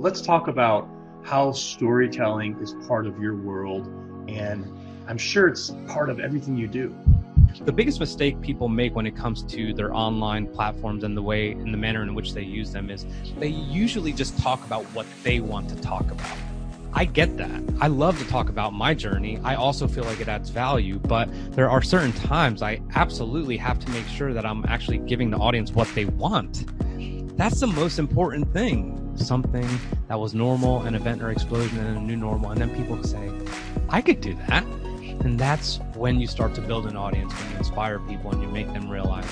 let's talk about how storytelling is part of your world. And I'm sure it's part of everything you do. The biggest mistake people make when it comes to their online platforms and the way and the manner in which they use them is they usually just talk about what they want to talk about. I get that. I love to talk about my journey. I also feel like it adds value, but there are certain times I absolutely have to make sure that I'm actually giving the audience what they want. That's the most important thing. Something that was normal, an event or explosion, and a new normal. And then people say, I could do that. And that's when you start to build an audience, when you inspire people and you make them realize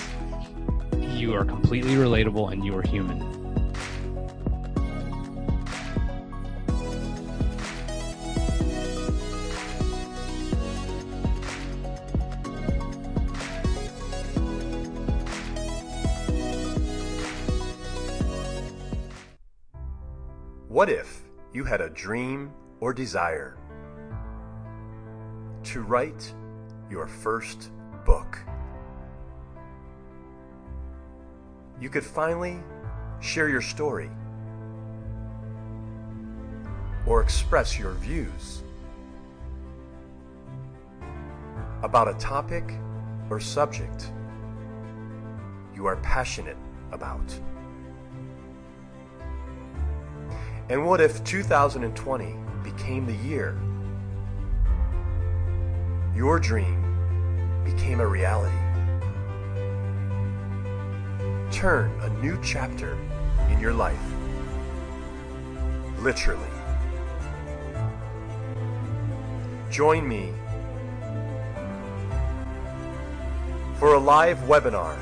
you are completely relatable and you are human. What if you had a dream or desire to write your first book? You could finally share your story or express your views about a topic or subject you are passionate about. And what if 2020 became the year your dream became a reality? Turn a new chapter in your life. Literally. Join me for a live webinar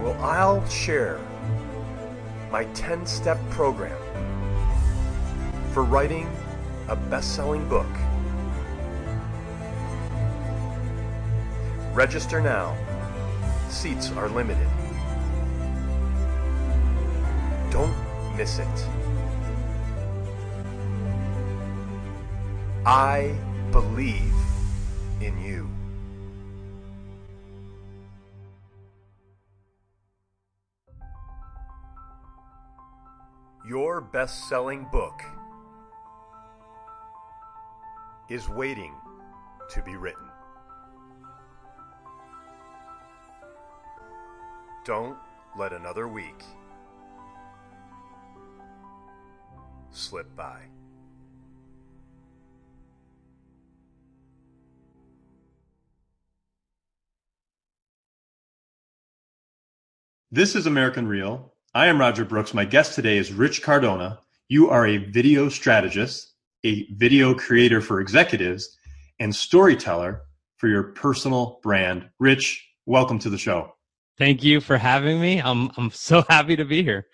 where I'll share my 10 step program for writing a best selling book. Register now. Seats are limited. Don't miss it. I believe in you. Your best selling book is waiting to be written. Don't let another week slip by. This is American Real. I am Roger Brooks. My guest today is Rich Cardona. You are a video strategist a video creator for executives and storyteller for your personal brand. Rich, welcome to the show. Thank you for having me. I'm I'm so happy to be here.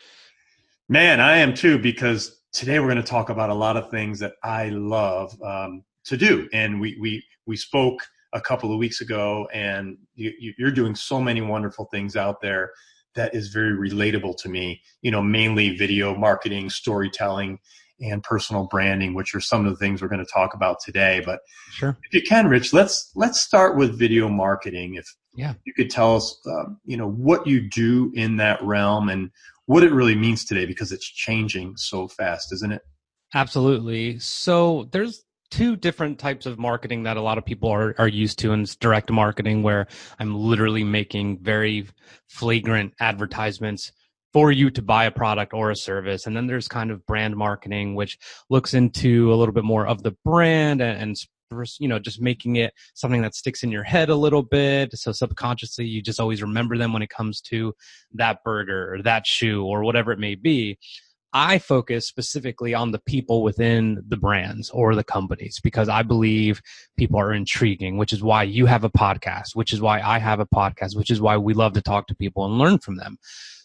Man, I am too because today we're going to talk about a lot of things that I love um, to do, and we we we spoke a couple of weeks ago, and you, you're doing so many wonderful things out there that is very relatable to me. You know, mainly video marketing, storytelling, and personal branding, which are some of the things we're going to talk about today. But sure, if you can, Rich, let's let's start with video marketing. If yeah, you could tell us, uh, you know, what you do in that realm and what it really means today, because it's changing so fast, isn't it? Absolutely. So there's two different types of marketing that a lot of people are, are used to and it's direct marketing where i'm literally making very flagrant advertisements for you to buy a product or a service. And then there's kind of brand marketing, which looks into a little bit more of the brand and, and you know, just making it something that sticks in your head a little bit. So subconsciously, you just always remember them when it comes to that burger or that shoe or whatever it may be. I focus specifically on the people within the brands or the companies because I believe people are intriguing, which is why you have a podcast, which is why I have a podcast, which is why we love to talk to people and learn from them.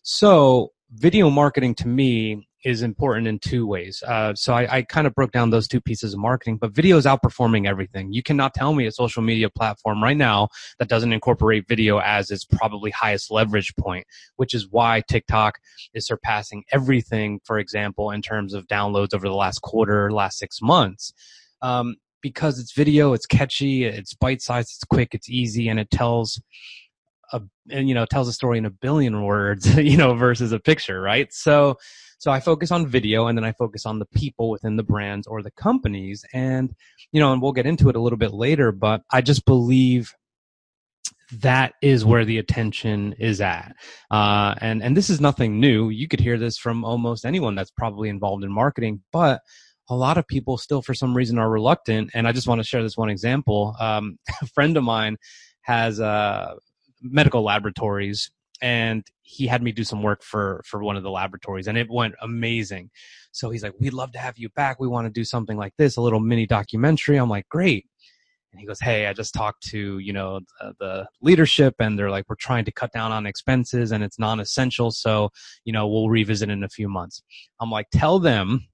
So video marketing to me is important in two ways. Uh, so I, I kind of broke down those two pieces of marketing, but video is outperforming everything. You cannot tell me a social media platform right now that doesn't incorporate video as its probably highest leverage point, which is why TikTok is surpassing everything, for example, in terms of downloads over the last quarter, last six months. Um, because it's video, it's catchy, it's bite sized, it's quick, it's easy, and it tells a and, you know tells a story in a billion words you know versus a picture right? So so i focus on video and then i focus on the people within the brands or the companies and you know and we'll get into it a little bit later but i just believe that is where the attention is at. Uh, and and this is nothing new. You could hear this from almost anyone that's probably involved in marketing but a lot of people still for some reason are reluctant and i just want to share this one example. Um, a friend of mine has uh, medical laboratories and he had me do some work for for one of the laboratories and it went amazing. So he's like we'd love to have you back. We want to do something like this a little mini documentary. I'm like great. And he goes hey i just talked to you know the, the leadership and they're like we're trying to cut down on expenses and it's non-essential so you know we'll revisit in a few months. I'm like tell them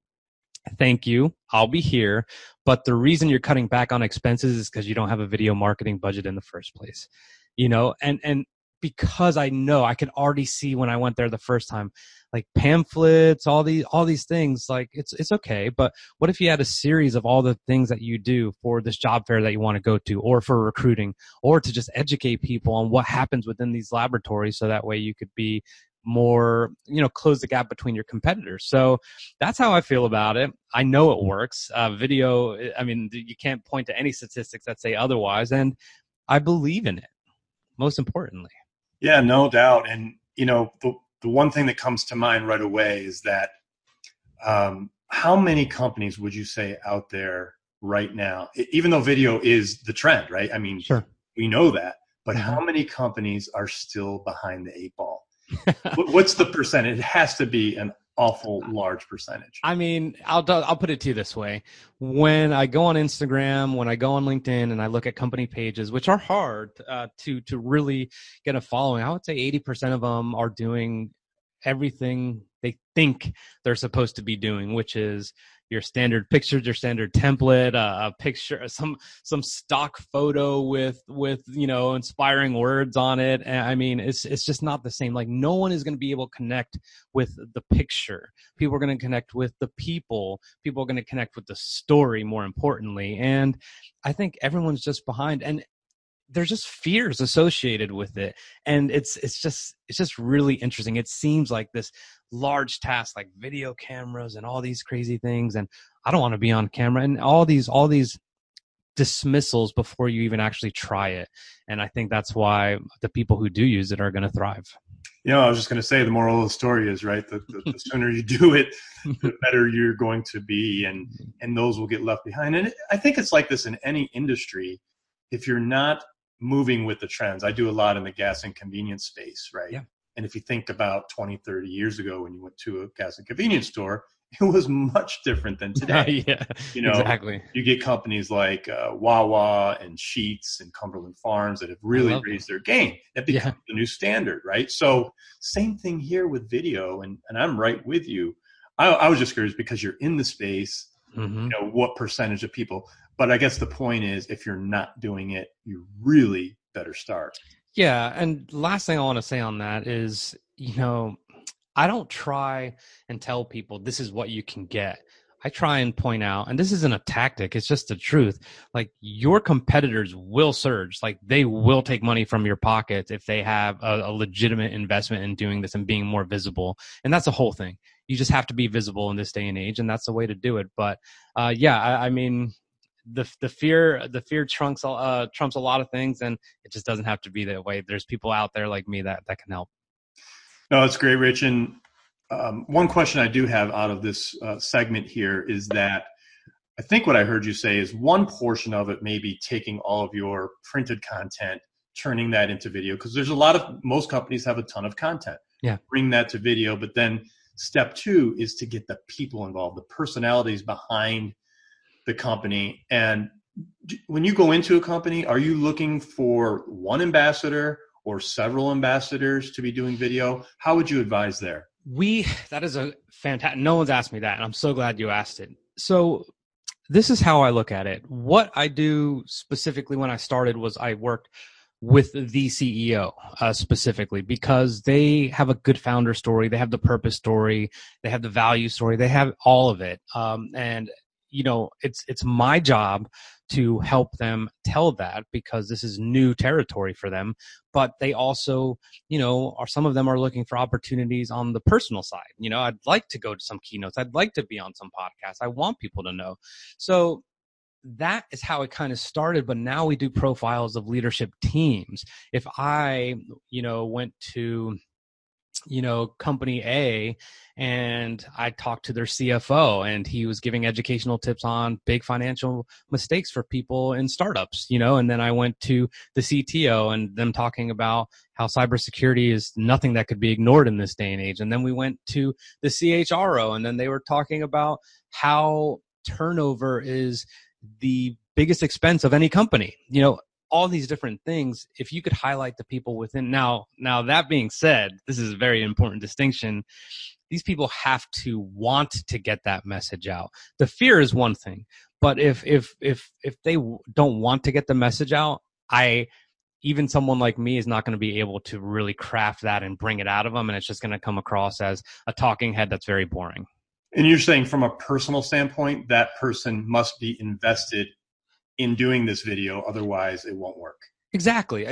thank you. I'll be here but the reason you're cutting back on expenses is because you don't have a video marketing budget in the first place you know and and because i know i can already see when i went there the first time like pamphlets all these all these things like it's it's okay but what if you had a series of all the things that you do for this job fair that you want to go to or for recruiting or to just educate people on what happens within these laboratories so that way you could be more you know close the gap between your competitors? So that's how i feel about it. I know it works. Uh, video i mean you can't point to any statistics that say otherwise and i believe in it most importantly. Yeah no doubt. And you know the, the one thing that comes to mind right away is that um, how many companies would you say out there right now even though video is the trend right? I mean sure. we know that but Mm-hmm. how many companies are still behind the eight ball? What's the percentage? It has to be an awful large percentage. I mean, I'll I'll put it to you this way: when I go on Instagram, when I go on LinkedIn, and I look at company pages, which are hard uh, to to really get a following, I would say eighty percent of them are doing everything they think they're supposed to be doing, which is your standard pictures, your standard template, uh, a picture, some some stock photo with with you know inspiring words on it. And I mean, it's it's just not the same. Like no one is going to be able to connect with the picture. People are going to connect with the people. People are going to connect with the story. More importantly, and I think everyone's just behind. And there's just fears associated with it and it's it's just it's just really interesting it seems like this large tasks like video cameras and all these crazy things and i don't want to be on camera and all these all these dismissals before you even actually try it and i think that's why the people who do use it are going to thrive You know, I was just going to say the moral of the story is right. The, the, the sooner you do it, the better you're going to be, and and those will get left behind. And I think it's like this in any industry. If you're not moving with the trends, I do a lot in the gas and convenience space, right? Yeah. And if you think about 20, 30 years ago when you went to a gas and convenience store, it was much different than today. yeah You know, exactly you get companies like uh, Wawa and Sheetz and Cumberland Farms that have really raised their game. That Yeah. becomes the new standard, right? So same thing here with video, and and I'm right with you. I, I was just curious because you're in the space. hmm You know what percentage of people? But I guess the point is, if you're not doing it, you really better start. Yeah, and last thing I want to say on that is, you know, I don't try and tell people this is what you can get. I try and point out, and this isn't a tactic, it's just the truth. Like your competitors will surge. Like they will take money from your pocket if they have a, a legitimate investment in doing this and being more visible. And that's the whole thing. You just have to be visible in this day and age, and that's the way to do it. But uh, yeah, I, I mean, the the fear the fear trumps uh trumps a lot of things and it just doesn't have to be that way there's people out there like me that that can help No, it's great, Rich. And um, one question I do have out of this uh, segment here is that I think what I heard you say is one portion of it may be taking all of your printed content, turning that into video, because there's a lot of most companies have a ton of content. Yeah. Bring that to video, but then step two is to get the people involved, the personalities behind the company. And when you go into a company, are you looking for one ambassador or several ambassadors to be doing video? How would you advise there? we that is a fantastic no one's asked me that and i'm so glad you asked it so this is how i look at it what i do specifically when i started was i worked with the ceo uh, specifically because they have a good founder story they have the purpose story they have the value story they have all of it um, and you know it's it's my job to help them tell that because this is new territory for them. But they also, you know, are some of them are looking for opportunities on the personal side. You know, I'd like to go to some keynotes. I'd like to be on some podcasts. I want people to know. So that is how it kind of started but now we do profiles of leadership teams if i you know went to you know company a and i talked to their cfo and he was giving educational tips on big financial mistakes for people in startups you know and then i went to the cto and them talking about how cybersecurity is nothing that could be ignored in this day and age and then we went to the chro and then they were talking about how turnover is the biggest expense of any company you know all these different things if you could highlight the people within now now that being said this is a very important distinction. These people have to want to get that message out. The fear is one thing but if if if if they don't want to get the message out i even someone like me is not going to be able to really craft that and bring it out of them and it's just going to come across as a talking head that's very boring. And you're saying from a personal standpoint that person must be invested in doing this video otherwise it won't work. Exactly.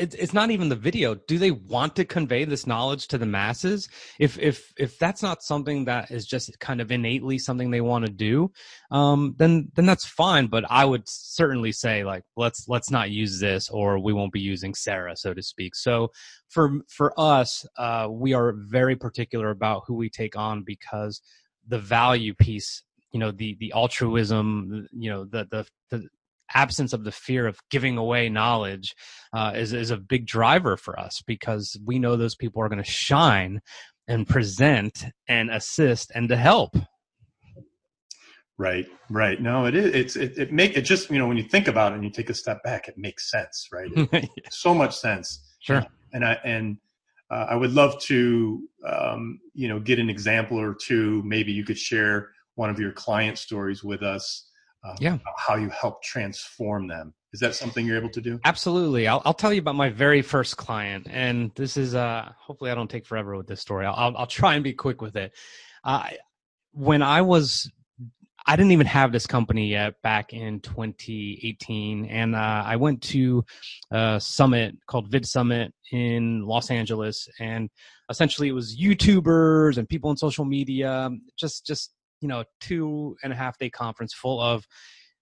It's not even the video. Do they want to convey this knowledge to the masses? If if if that's not something that is just kind of innately something they want to do um, then then that's fine but i would certainly say like let's let's not use this or we won't be using sarah so to speak. So for for us uh, we are very particular about who we take on because the value piece you know the the altruism you know the the, the absence of the fear of giving away knowledge uh, is is a big driver for us because we know those people are going to shine and present and assist and to help. Right right. No it is it's it, it make it just you know when you think about it and you take a step back it makes sense right? So much sense. Sure. And i and uh, i would love to um, you know get an example or two. Maybe you could share one of your client stories with us um, yeah. how you help transform them. Is that something you're able to do? Absolutely. I'll, I'll tell you about my very first client, and this is uh, hopefully I don't take forever with this story. I'll I'll, I'll try and be quick with it. Uh, when I was I didn't even have this company yet back in 2018. And uh, I went to a summit called Vid Summit in Los Angeles. And essentially it was YouTubers and people in social media, just, just you know two and a half day conference full of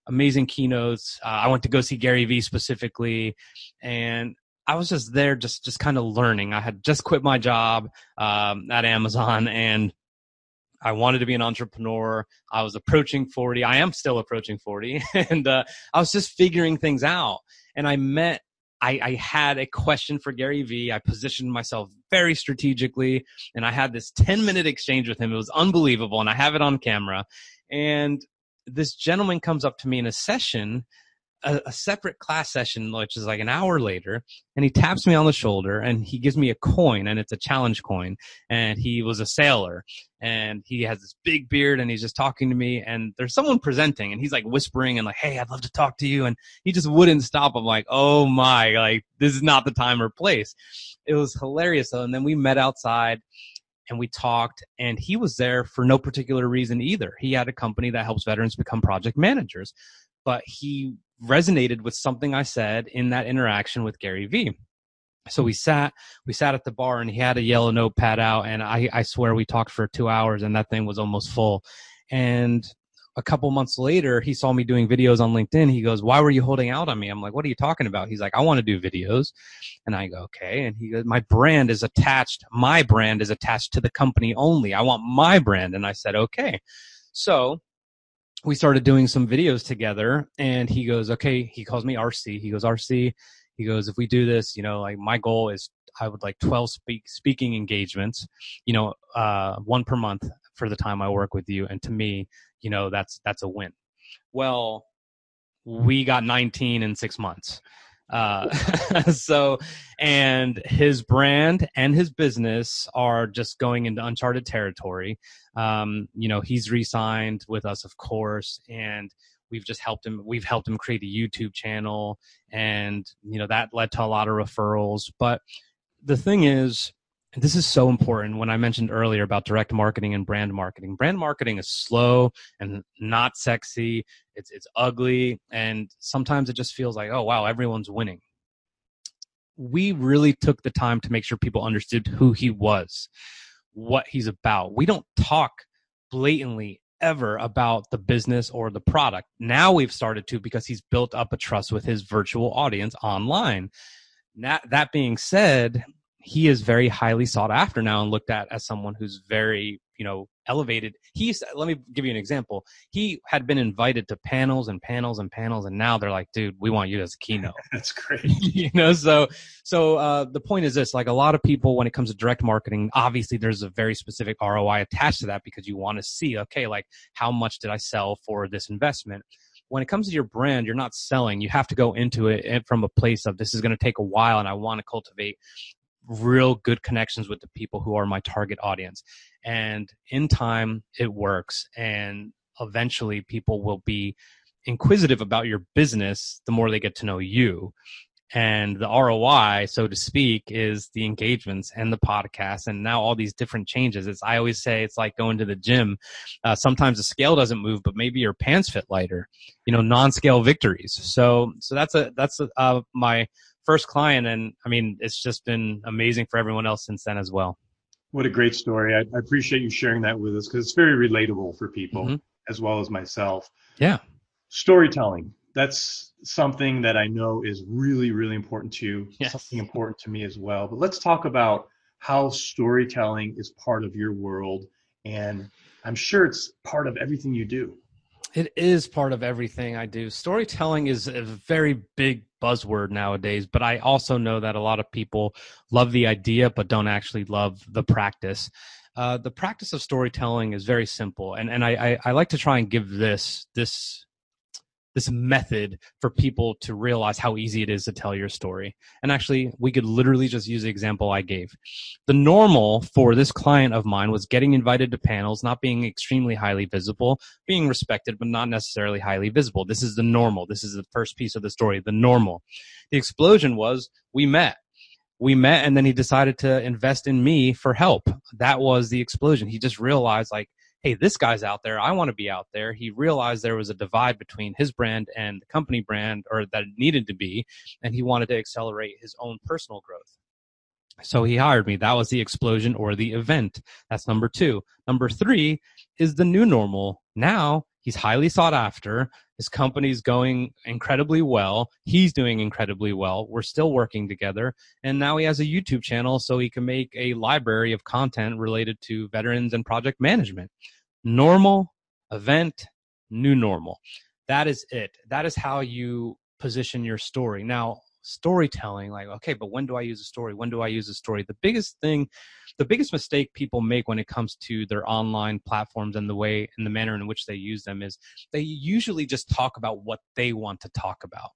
amazing keynotes. Uh, I went to go see Gary Vee specifically, and I was just there, just just kind of learning. I had just quit my job um, at Amazon, and I wanted to be an entrepreneur. I was approaching forty. I am still approaching forty, and uh, I was just figuring things out. And I met I, I, had a question for Gary Vee. I positioned myself very strategically and I had this 10 minute exchange with him. It was unbelievable and I have it on camera. And this gentleman comes up to me in a session a, a, separate class session, which is like an hour later, and he taps me on the shoulder and he gives me a coin, and it's a challenge coin. And he was a sailor, and he has this big beard, and he's just talking to me. And there's someone presenting, and he's like whispering and like, "Hey, I'd love to talk to you," and he just wouldn't stop. I'm like, "Oh my, like this is not the time or place." It was hilarious and then we met outside and we talked and he was there for no particular reason either he had a company that helps veterans become project managers but he resonated with something I said in that interaction with Gary Vee. So we sat, we sat at the bar and he had a yellow notepad out and I, I swear we talked for two hours and that thing was almost full. And a couple months later, he saw me doing videos on LinkedIn. He goes, why were you holding out on me? I'm like, what are you talking about? He's like, I want to do videos. And I go, okay. And he goes, my brand is attached. My brand is attached to the company only. I want my brand. And I said, okay. So we started doing some videos together and he goes okay. He calls me rc he goes rc he goes if we do this you know like my goal is i would like 12 speak, speaking engagements you know uh, one per month for the time i work with you and to me you know that's that's a win. Well we got 19 in six months uh, so, and his brand and his business are just going into uncharted territory. Um, you know, he's re-signed with us, of course, and we've just helped him. We've helped him create a YouTube channel, and you know that led to a lot of referrals. But the thing is, this is so important when I mentioned earlier about direct marketing and brand marketing. Brand marketing is slow and not sexy. It's it's ugly and sometimes it just feels like, "Oh wow, everyone's winning." We really took the time to make sure people understood who he was, what he's about. We don't talk blatantly ever about the business or the product. Now we've started to because he's built up a trust with his virtual audience online. That, that being said, he is very highly sought after now and looked at as someone who's very you know elevated. He's let me give you an example. He had been invited to panels and panels and panels and now they're like dude we want you as a keynote. That's great. You know so so uh, the point is this like a lot of people when it comes to direct marketing obviously there's a very specific roi attached to that because you want to see okay like how much did i sell for this investment? When it comes to your brand, you're not selling. You have to go into it from a place of this is going to take a while and I want to cultivate real good connections with the people who are my target audience. And in time, it works. And eventually, people will be inquisitive about your business the more they get to know you. And the ROI, so to speak, is the engagements and the podcast, and now all these different changes. It's I always say it's like going to the gym. Uh, sometimes the scale doesn't move, but maybe your pants fit lighter. You know, non-scale victories. So, so that's a that's a, uh, my first client, and I mean, it's just been amazing for everyone else since then as well. What a great story! I, I appreciate you sharing that with us because it's very relatable for people mm-hmm. as well as myself. Yeah, storytelling. That's something that I know is really, really important to you. Yes. Something important to me as well. But let's talk about how storytelling is part of your world, and I'm sure it's part of everything you do. It is part of everything I do. Storytelling is a very big buzzword nowadays, but I also know that a lot of people love the idea but don't actually love the practice. Uh, the practice of storytelling is very simple, and and I, I, I like to try and give this this this method for people to realize how easy it is to tell your story. And actually, we could literally just use the example I gave. The normal for this client of mine was getting invited to panels, not being extremely highly visible, being respected, but not necessarily highly visible. This is the normal. This is the first piece of the story, the normal. The explosion was we met we met and then he decided to invest in me for help. That was the explosion. He just realized like hey, this guy's out there. I want to be out there. He realized there was a divide between his brand and the company brand, or that it needed to be, and he wanted to accelerate his own personal growth. So he hired me. That was the explosion or the event. That's number two. Number three is the new normal. Now he's highly sought after. His company's going incredibly well. He's doing incredibly well. We're still working together. And now he has a YouTube channel so he can make a library of content related to veterans and project management normal event, new normal. That is it. That is how you position your story. Now, storytelling, like, okay, but when do I use a story? When do I use a story? The biggest thing, the biggest mistake people make when it comes to their online platforms and the way and the manner in which they use them is they usually just talk about what they want to talk about.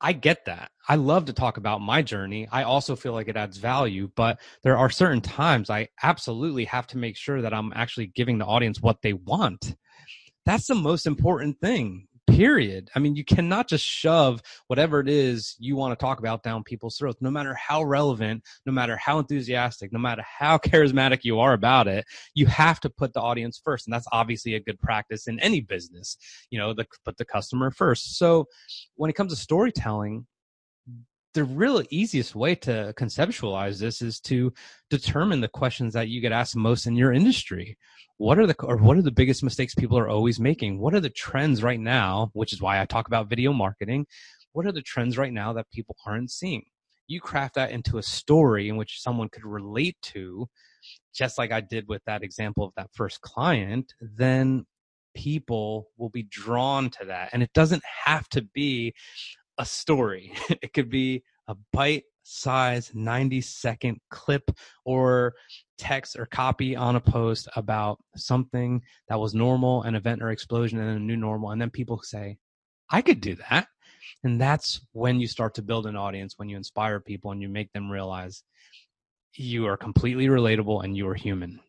I get that. I love to talk about my journey. I also feel like it adds value, but there are certain times I absolutely have to make sure that I'm actually giving the audience what they want. That's the most important thing period. I mean, you cannot just shove whatever it is you want to talk about down people's throats, no matter how relevant, no matter how enthusiastic, no matter how charismatic you are about it. You have to put the audience first. And that's obviously a good practice in any business, you know, the, put the customer first. So when it comes to storytelling, the real easiest way to conceptualize this is to determine the questions that you get asked most in your industry. What are the or what are the biggest mistakes people are always making? What are the trends right now which is why i talk about video marketing? What are the trends right now that people aren't seeing? You craft that into a story in which someone could relate to just like i did with that example of that first client then people will be drawn to that. And it doesn't have to be a story it could be a bite size 90 second clip or text or copy on a post about something that was normal, an event or explosion, and a new normal. And then people say, I could do that. And that's when you start to build an audience, when you inspire people and you make them realize you are completely relatable and you are human.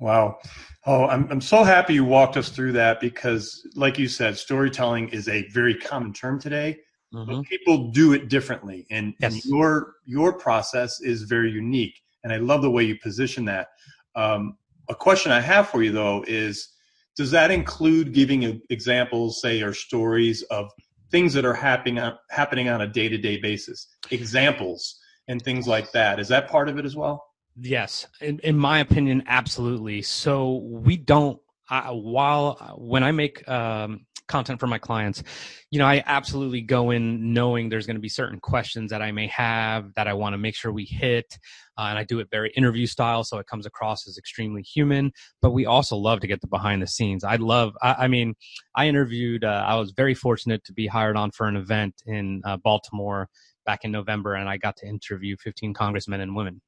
Wow. Oh, I'm, I'm so happy you walked us through that because, like you said, storytelling is a very common term today, mm-hmm. but people do it differently, and, yes. and, your your process is very unique. And I love the way you position that. Um, a question I have for you though is, does that include giving examples, say, or stories of things that are happening on, happening on a day to day basis? Examples and things like that. Is that part of it as well? Yes, in, in my opinion, absolutely. So we don't. I, while when I make um, content for my clients, you know, I absolutely go in knowing there's going to be certain questions that I may have that I want to make sure we hit, uh, and I do it very interview style, so it comes across as extremely human. But we also love to get the behind the scenes. I love. I, I mean, I interviewed. Uh, I was very fortunate to be hired on for an event in uh, Baltimore back in November, and I got to interview 15 congressmen and women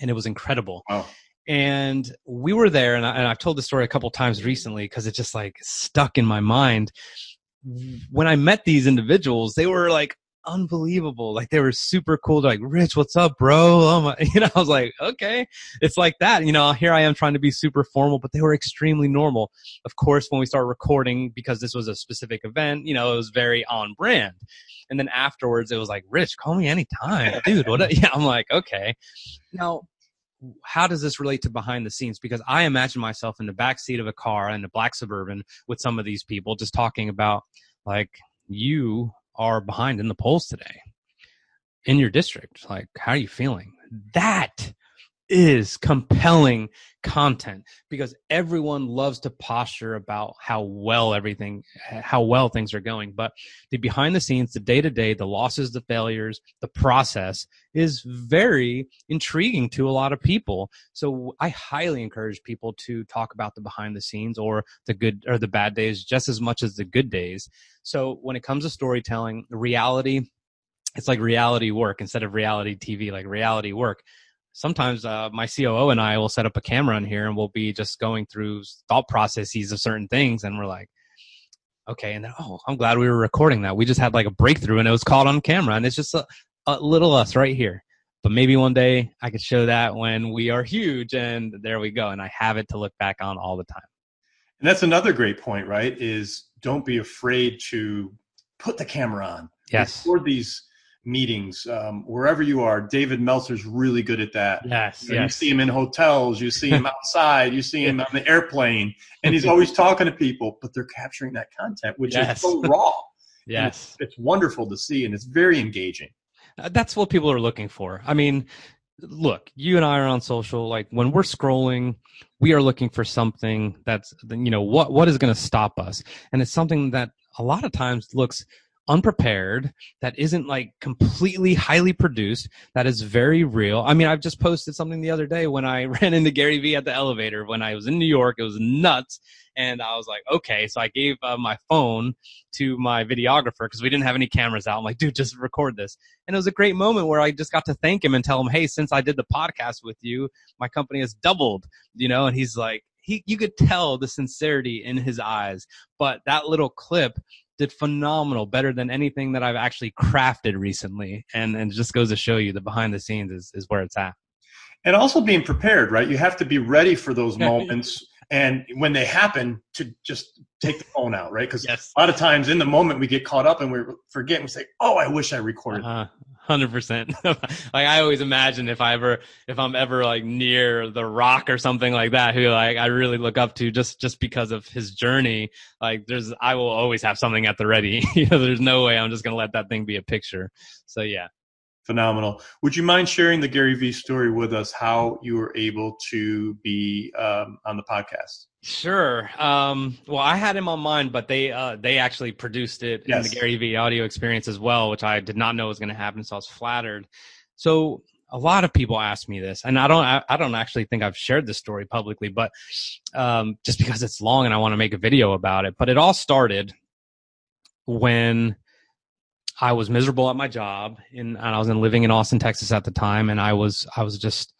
and it was incredible. And we were there, and, I, and I've told the story a couple times recently because it just like stuck in my mind. When I met these individuals, they were like unbelievable. Like they were super cool. They're like, Rich, what's up, bro? Oh my, you know, I was like, okay, it's like that. You know, here I am trying to be super formal, but they were extremely normal. Of course, when we started recording, because this was a specific event, you know, it was very on brand. And then afterwards, it was like, Rich, call me anytime, dude. What? yeah, I'm like, okay. Now, how does this relate to behind the scenes? Because I imagine myself in the back seat of a car in a black suburban with some of these people, just talking about like you are behind in the polls today in your district. Like, how are you feeling? That is compelling content because everyone loves to posture about how well everything how well things are going. But the behind the scenes the day to day the losses the failures the process is very intriguing to a lot of people. So i highly encourage people to talk about the behind the scenes or the good or the bad days just as much as the good days. So when it comes to storytelling reality it's like reality work instead of reality tv like reality work sometimes uh, my COO and I will set up a camera in here and we'll be just going through thought processes of certain things, and we're like, okay, and then oh, I'm glad we were recording that. We just had like a breakthrough, and it was caught on camera, and it's just a, a little us right here. But maybe one day I could show that when we are huge, and there we go, and I have it to look back on all the time. And that's another great point, right? Is don't be afraid to put the camera on. Yes. Record these meetings um, wherever you are. David Meltzer's really good at that. Yes, you, yes. you see him in hotels, you see him outside, you see him on the airplane, and he's always talking to people. But they're capturing that content, which yes. is so raw. yes, it's, it's, wonderful to see, and it's very engaging. Uh, that's what people are looking for. I mean, look, you and I are on social. Like when we're scrolling, we are looking for something that's you know what what is going to stop us, and it's something that a lot of times looks unprepared, that isn't like completely highly produced, that is very real. I mean, I've just posted something the other day when I ran into Gary Vee at the elevator when I was in New York. It was nuts. And I was like, okay. So I gave uh, my phone to my videographer because we didn't have any cameras out. I'm like, dude, just record this. And it was a great moment where I just got to thank him and tell him, hey, since I did the podcast with you, my company has doubled, you know? And he's like, he, you could tell the sincerity in his eyes. But that little clip did phenomenal, better than anything that I've actually crafted recently. And and just goes to show you the behind the scenes is, is where it's at. And also being prepared, right? You have to be ready for those moments. and when they happen, to just take the phone out, right? Because yes. a lot of times in the moment we get caught up and we forget and we say, "Oh, I wish I recorded." Uh-huh hundred percent. Like I always imagine if I ever, if I'm ever like near the Rock or something like that, who like I really look up to just just because of his journey. Like there's, I will always have something at the ready. you know, there's no way I'm just gonna let that thing be a picture. So yeah, phenomenal. Would you mind sharing the Gary Vee story with us? How you were able to be um, on the podcast? Sure. Um, well, I had him on mine, but they uh, they actually produced it yes. in the Gary Vee audio experience as well, which I did not know was going to happen. So I was flattered. So a lot of people ask me this, and I don't I, I don't actually think I've shared this story publicly, but um, just because it's long and I want to make a video about it. But it all started when I was miserable at my job, in, and I was in, living in Austin, Texas at the time, and I was I was just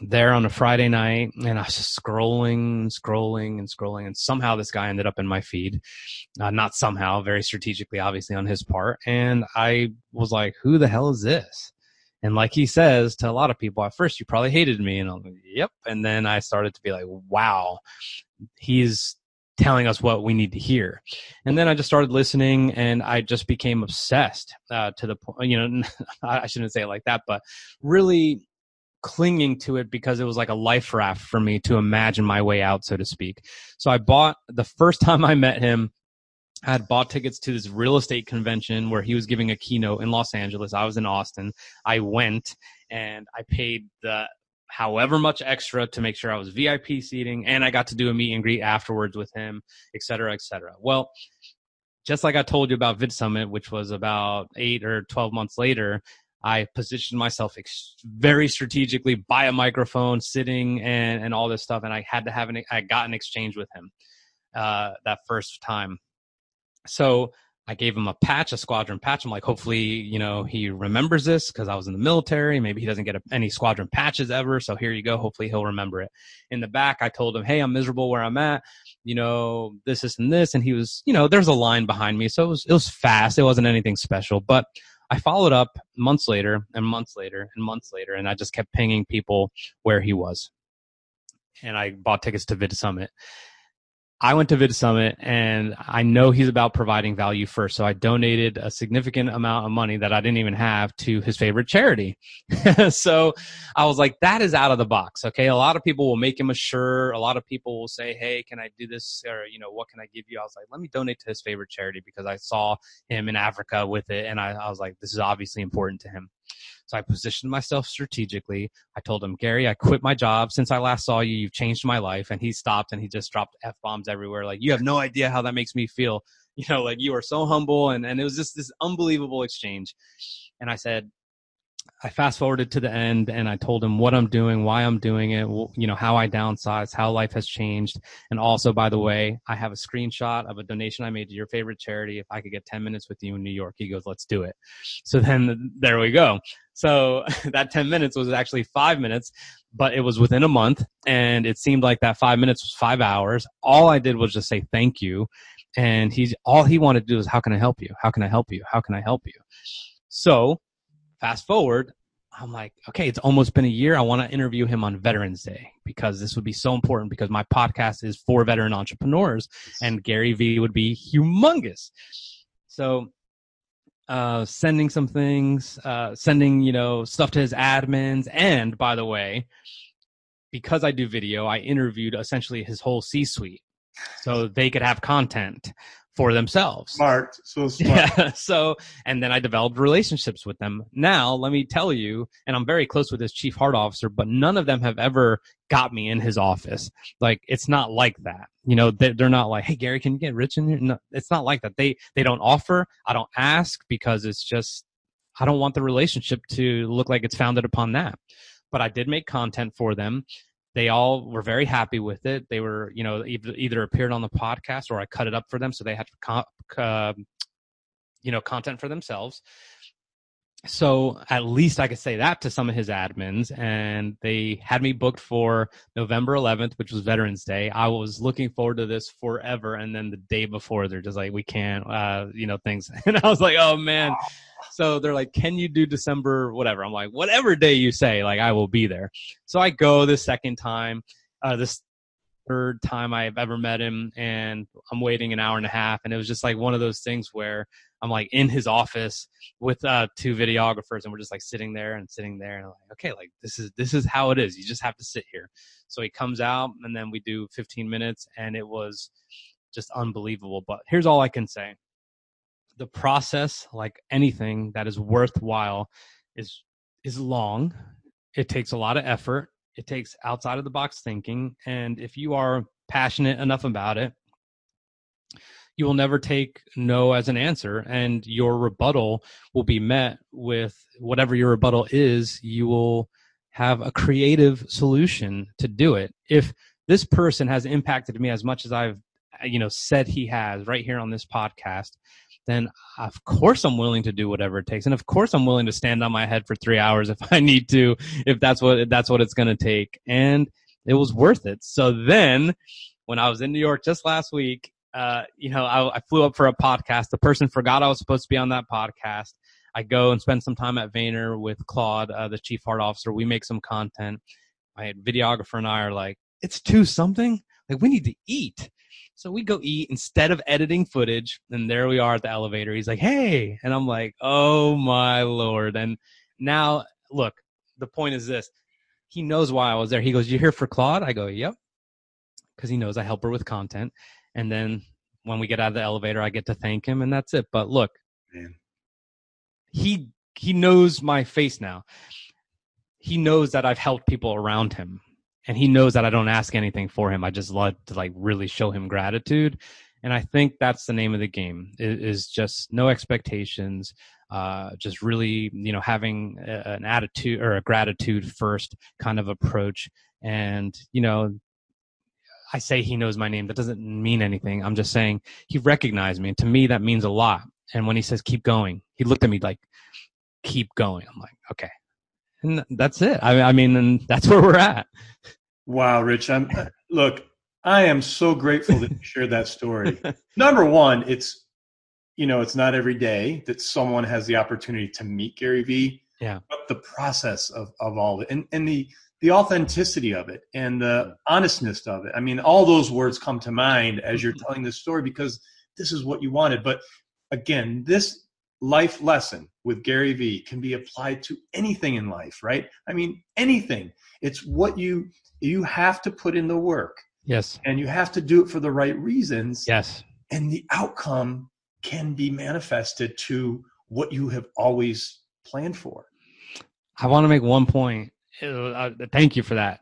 there on a Friday night and I was just scrolling, scrolling, and scrolling. And somehow this guy ended up in my feed. Uh, not somehow, very strategically, obviously, on his part. And I was like, who the hell is this? And like he says to a lot of people, at first you probably hated me. And I'm like, yep. And then I started to be like, wow, he's telling us what we need to hear. And then I just started listening and I just became obsessed uh, to the point, you know, I shouldn't say it like that, but really clinging to it because it was like a life raft for me to imagine my way out, so to speak. So I bought the first time I met him, I had bought tickets to this real estate convention where he was giving a keynote in Los Angeles. I was in Austin. I went and I paid the however much extra to make sure I was VIP seating and I got to do a meet and greet afterwards with him, et cetera, et cetera. Well, just like I told you about Vid Summit, which was about eight or 12 months later, I positioned myself ex- very strategically by a microphone, sitting and, and all this stuff. And I had to have an, I got an exchange with him, uh, that first time. So I gave him a patch, a squadron patch. I'm like, hopefully, you know, he remembers this because I was in the military. Maybe he doesn't get a, any squadron patches ever. So here you go. Hopefully he'll remember it. In the back, I told him, Hey, I'm miserable where I'm at. You know, this, this, and this. And he was, you know, there's a line behind me. So it was, it was fast. It wasn't anything special, but I followed up months later and months later and months later. And I just kept pinging people where he was. And I bought tickets to Vid Summit I went to Vid Summit and I know he's about providing value first. So I donated a significant amount of money that I didn't even have to his favorite charity. so I was like, that is out of the box. Okay. A lot of people will make him a sure. A lot of people will say, Hey, can I do this? Or, you know, what can I give you? I was like, let me donate to his favorite charity because I saw him in Africa with it. And I, I was like, this is obviously important to him. So I positioned myself strategically. I told him, Gary, I quit my job. Since I last saw you, you've changed my life. And he stopped and he just dropped F bombs everywhere. Like, you have no idea how that makes me feel. You know, like you are so humble. And, and it was just this unbelievable exchange. And I said, I fast forwarded to the end and I told him what I'm doing, why I'm doing it, you know, how I downsized, how life has changed. And also, by the way, I have a screenshot of a donation I made to your favorite charity. If I could get 10 minutes with you in New York, he goes, let's do it. So then there we go. So that 10 minutes was actually five minutes, but it was within a month and it seemed like that five minutes was five hours. All I did was just say thank you. And he's all he wanted to do is, how can I help you? How can I help you? How can I help you? So fast forward, I'm like, okay, it's almost been a year. I want to interview him on Veterans Day because this would be so important because my podcast is for veteran entrepreneurs and Gary Vee would be humongous. So, uh, sending some things, uh, sending, you know, stuff to his admins. And by the way, because I do video, I interviewed essentially his whole C suite so they could have content for themselves. Smart, so smart. Yeah. So, and then I developed relationships with them. Now, let me tell you, and I'm very close with his chief heart officer, but none of them have ever got me in his office. Like, it's not like that. You know, they're not like, Hey, Gary, can you get rich in here? No, it's not like that. They, they don't offer. I don't ask because it's just, I don't want the relationship to look like it's founded upon that. But I did make content for them they all were very happy with it. They were, you know, either, either appeared on the podcast or I cut it up for them, so they had, uh, you know, content for themselves. So at least I could say that to some of his admins, and they had me booked for November 11th, which was Veterans Day. I was looking forward to this forever, and then the day before, they're just like, "We can't," uh, you know, things, and I was like, "Oh man." So they're like, can you do December, whatever? I'm like, whatever day you say, like, I will be there. So I go the second time, uh, this third time I've ever met him and I'm waiting an hour and a half. And it was just like one of those things where I'm like in his office with, uh, two videographers and we're just like sitting there and sitting there and I'm like, okay, like this is, this is how it is. You just have to sit here. So he comes out and then we do 15 minutes and it was just unbelievable. But here's all I can say the process, like anything that is worthwhile, is is long. It takes a lot of effort. It takes outside of the box thinking, and if you are passionate enough about it, you will never take no as an answer, and your rebuttal will be met with whatever your rebuttal is. You will have a creative solution to do it. If this person has impacted me as much as I've you know said he has right here on this podcast then of course I'm willing to do whatever it takes. And of course I'm willing to stand on my head for three hours if I need to, if that's what, if that's what it's going to take. And it was worth it. So then when I was in New York just last week, uh, you know, I, I flew up for a podcast. The person forgot I was supposed to be on that podcast. I go and spend some time at Vayner with Claude, uh, the chief heart officer. We make some content. My videographer and I are like, it's two something. Like we need to eat So we go eat instead of editing footage, and there we are at the elevator. He's like, "Hey," and I'm like, "Oh my lord!" And now, look, the point is this: he knows why I was there. He goes, "You here for Claude?" I go, "Yep," because he knows I help her with content. And then when we get out of the elevator, I get to thank him, and that's it. But look, Man. he he knows my face now. He knows that I've helped people around him, and he knows that I don't ask anything for him. I just love to like really show him gratitude, and I think that's the name of the game is, just no expectations. Uh, just really, you know, having an attitude or a gratitude first kind of approach, and you know, I say he knows my name. That doesn't mean anything. I'm just saying he recognized me. And to me, that means a lot. And when he says, keep going, he looked at me like, keep going. I'm like, okay. And that's it. I, I mean, and that's where we're at. Wow, Rich. I'm uh, look, I am so grateful that you shared that story. Number one, it's you know, it's not every day that someone has the opportunity to meet Gary Vee. Yeah. But the process of, of all of it and, and the the authenticity of it and the honestness of it. I mean, all those words come to mind as you're mm-hmm. telling this story because this is what you wanted. But again, this life lesson with Gary Vee can be applied to anything in life, right? I mean, anything. It's what you you have to put in the work Yes. and you have to do it for the right reasons Yes. and the outcome can be manifested to what you have always planned for. I want to make one point. Uh, thank you for that.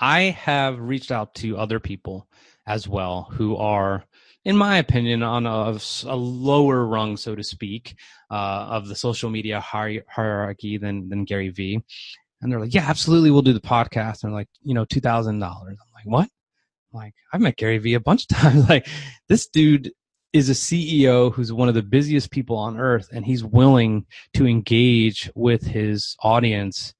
I have reached out to other people as well who are, in my opinion, on a, a lower rung, so to speak, uh, of the social media hierarchy than than Gary Vee. And they're like, "Yeah, absolutely, we'll do the podcast." And they're like, you know, two thousand dollars. I'm like, "What?" I'm like, I've met Gary Vee a bunch of times. like, this dude is a CEO who's one of the busiest people on earth, and he's willing to engage with his audience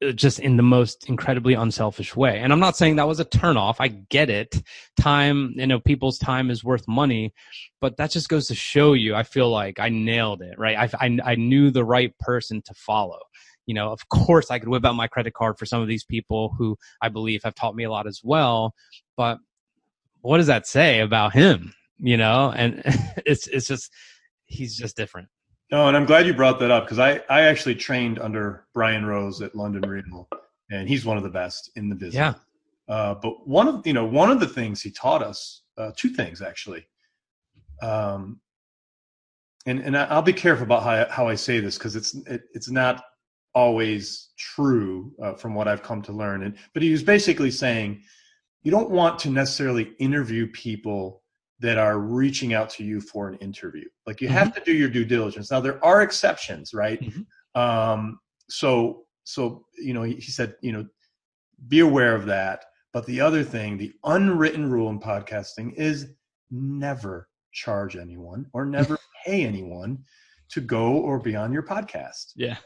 Uh, just in the most incredibly unselfish way. And I'm not saying that was a turnoff. I get it. Time, you know, people's time is worth money, but that just goes to show you. I feel like I nailed it, right? I, I, I knew the right person to follow. You know, of course, I could whip out my credit card for some of these people who I believe have taught me a lot as well. But what does that say about him? You know, and it's it's just he's just different. No, and I'm glad you brought that up because I, I actually trained under Brian Rose at London Real, and he's one of the best in the business. Yeah. Uh, but one of you know one of the things he taught us, uh, two things actually. Um, and and I'll be careful about how I, how I say this because it's it, it's not always true uh, from what I've come to learn. And but he was basically saying you don't want to necessarily interview people that are reaching out to you for an interview. Like you have to do your due diligence. Now there are exceptions, right? Mhm. Um, so so you know he, he said you know be aware of that. But the other thing, the unwritten rule in podcasting is never charge anyone or never pay anyone to go or be on your podcast. Yeah,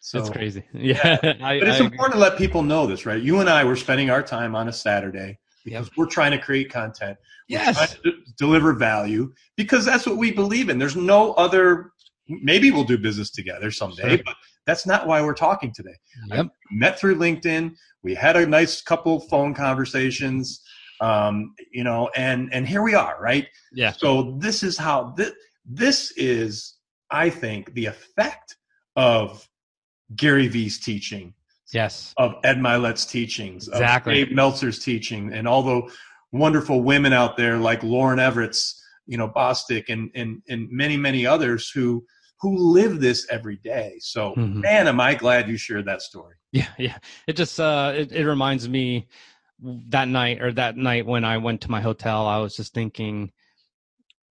So that's crazy. Yeah, I, but it's I agree. important to let people know this, right? You and I were spending our time on a Saturday because we're trying to create content. Yes. d- deliver value because that's what we believe in. There's no other. Maybe we'll do business together someday, Sure. but that's not why we're talking today. Yep. Met through LinkedIn. We had a nice couple phone conversations, um, you know, and and here we are, right? Yeah. So this is how this this is, I think, the effect of Gary Vee's teaching Yes. of Ed Mylett's teachings, Exactly. of Dave Meltzer's teaching, and all the wonderful women out there like Lauren Everett's, you know, Bostic, and and and many many others who who live this every day. So, Mhm. man, am I glad you shared that story. Yeah, yeah. It just uh it, it reminds me that night or that night when I went to my hotel, I was just thinking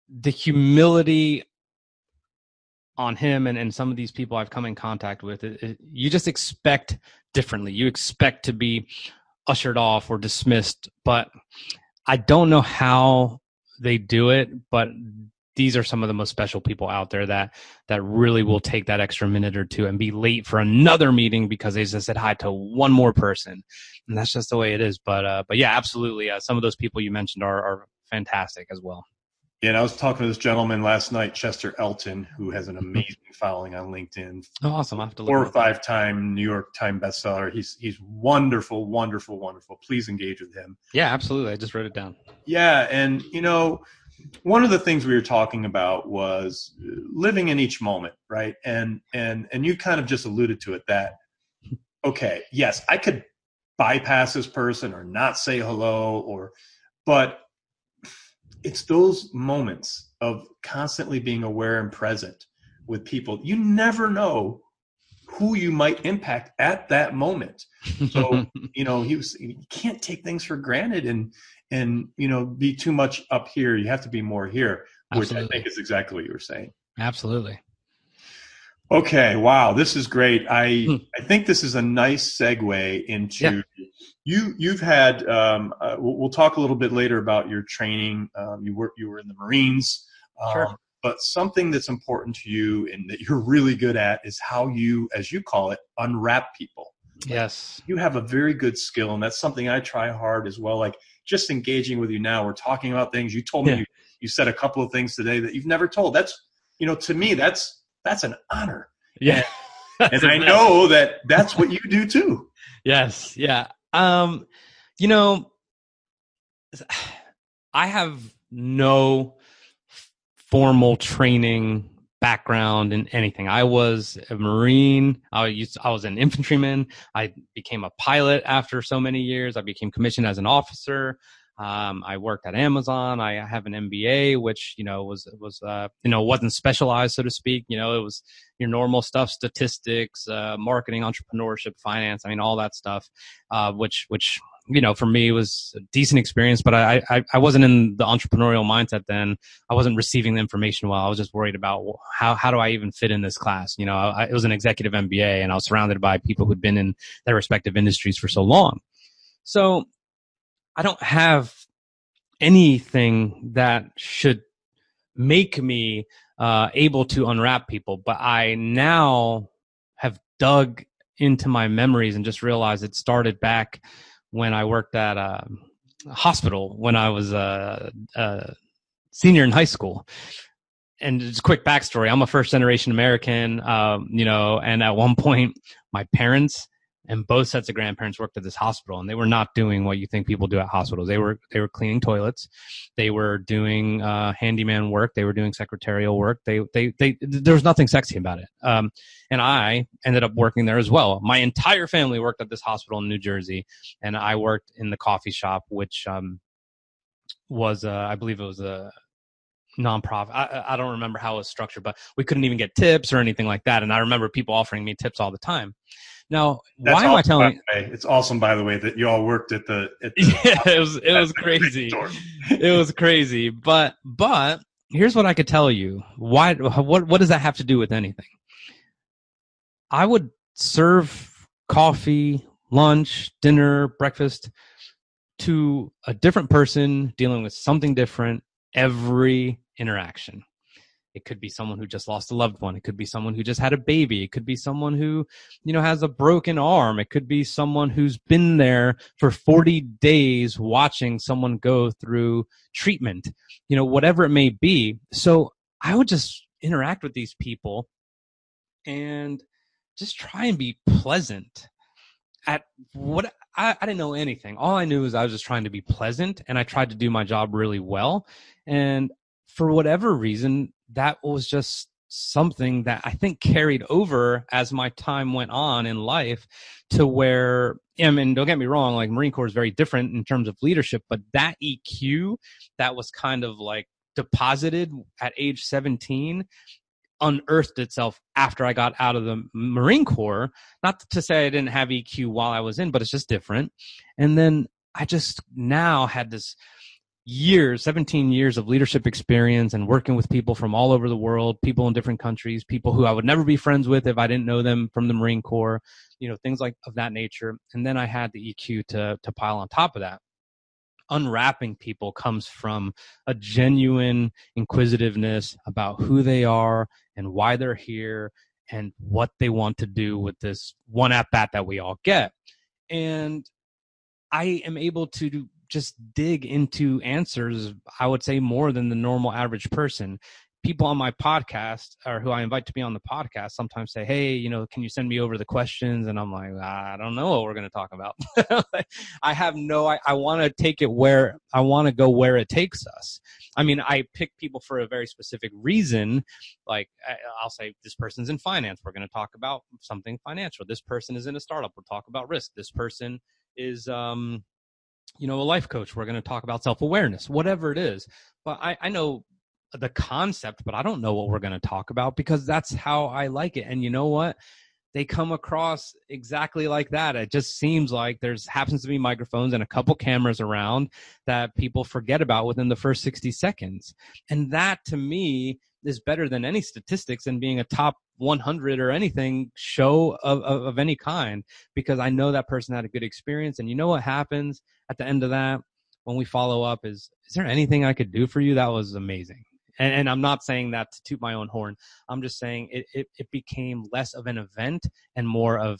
the humility on him and, and some of these people I've come in contact with, it, it, you just expect differently. You expect to be ushered off or dismissed, but I don't know how they do it, but these are some of the most special people out there that that really will take that extra minute or two and be late for another meeting because they just said hi to one more person, and that's just the way it is. But uh, but yeah, absolutely. Uh, some of those people you mentioned are are fantastic as well. Yeah, and I was talking to this gentleman last night, Chester Elton, who has an mm-hmm. amazing following on LinkedIn. Oh, awesome! I have to look Four or five time New York Times bestseller. He's he's wonderful, wonderful, wonderful. Please engage with him. Yeah, absolutely. I just wrote it down. Yeah, and you know, one of the things we were talking about was living in each moment, right? And and and you kind of just alluded to it that okay, yes, I could bypass this person or not say hello or but it's those moments of constantly being aware and present with people. You never know who you might impact at that moment. So, you know, he was you can't take things for granted and and you know be too much up here. You have to be more here, which Absolutely. I think is exactly what you were saying. absolutely. Okay, wow, this is great. I Hmm. I think this is a nice segue into Yeah. you. You've had. Um, uh, we'll, we'll talk a little bit later about your training. Um, you were you were in the Marines. Um, Sure. But something that's important to you and that you're really good at is how you, as you call it, unwrap people. Yes. You have a very good skill, and that's something I try hard as well. Like just engaging with you now, we're talking about things. You told me Yeah. you, you said a couple of things today that you've never told. That's you know to me that's that's an honor Yeah. and I know that that's what you do too. Yes. Yeah. Um, you know, I have no formal training background in anything. I was a Marine. I used I was an infantryman. I became a pilot after so many years. I became commissioned as an officer. Um, I worked at Amazon. I have an MBA, which you know was was uh, you know wasn't specialized, so to speak. You know, it was your normal stuff, statistics, uh, marketing, entrepreneurship, finance. I mean, all that stuff, uh, which which you know for me was a decent experience. But I, I I wasn't in the entrepreneurial mindset then. I wasn't receiving the information well. I was just worried about how how do I even fit in this class? You know, I, it was an executive MBA, and I was surrounded by people who'd been in their respective industries for so long. So I don't have anything that should make me uh, able to unwrap people, but I now have dug into my memories and just realized it started back when I worked at a hospital when I was a, a senior in high school. And just a quick backstory: I'm a first generation American, um, you know, and at one point, my parents and both sets of grandparents worked at this hospital and they were not doing what you think people do at hospitals they were they were cleaning toilets they were doing uh, handyman work they were doing secretarial work they they they there was nothing sexy about it um, and i ended up working there as well my entire family worked at this hospital in new jersey and i worked in the coffee shop which um, was uh, i believe it was a nonprofit. I, I don't remember how it was structured, but we couldn't even get tips or anything like that. And I remember people offering me tips all the time. Now, That's why am I telling? way. It's awesome, by the way, that you all worked at the. At the Yeah, it was it was That's a great crazy. It was crazy. But but here's what I could tell you. Why? What what does that have to do with anything? I would serve coffee, lunch, dinner, breakfast to a different person dealing with something different every interaction. It could be someone who just lost a loved one. It could be someone who just had a baby. It could be someone who, you know, has a broken arm. It could be someone who's been there for 40 days watching someone go through treatment, you know, whatever it may be. So I would just interact with these people and just try and be pleasant at what I, I didn't know anything. All I knew is I was just trying to be pleasant and I tried to do my job really well. And for whatever reason, that was just something that I think carried over as my time went on in life to where, I mean, don't get me wrong, like Marine Corps is very different in terms of leadership, but that EQ that was kind of like deposited at age 17 unearthed itself after I got out of the Marine Corps. Not to say I didn't have EQ while I was in, but it's just different. And then I just now had this years 17 years of leadership experience and working with people from all over the world people in different countries people who i would never be friends with if i didn't know them from the marine corps you know things like of that nature. And then i had the eq to to pile on top of that. Unwrapping people comes from a genuine inquisitiveness about who they are and why they're here and what they want to do with this one at bat that we all get. And i am able to just dig into answers, I would say more than the normal average person people on my podcast or who I invite to be on the podcast sometimes say, Hey, you know, can you send me over the questions? And I'm like, I don't know what we're going to talk about. I have no, I, I want to take it where I want to go where it takes us. I mean, I pick people for a very specific reason. Like I'll say this person's in finance. We're going to talk about something financial. This person is in a startup. We'll talk about risk. This person is, um, you know, a life coach. We're going to talk about self awareness, whatever it is. But I, I know the concept, but I don't know what we're going to talk about because that's how I like it. And you know what? They come across exactly like that. It just seems like there's happens to be microphones and a couple cameras around that people forget about within the first 60 seconds. And that to me is better than any statistics and being a top 100 or anything show of, of, of any kind because I know that person had a good experience. And you know what happens at the end of that? when we follow up is is there anything i could do for you that was amazing and, and, I'm not saying that to toot my own horn. I'm just saying it, it, it became less of an event and more of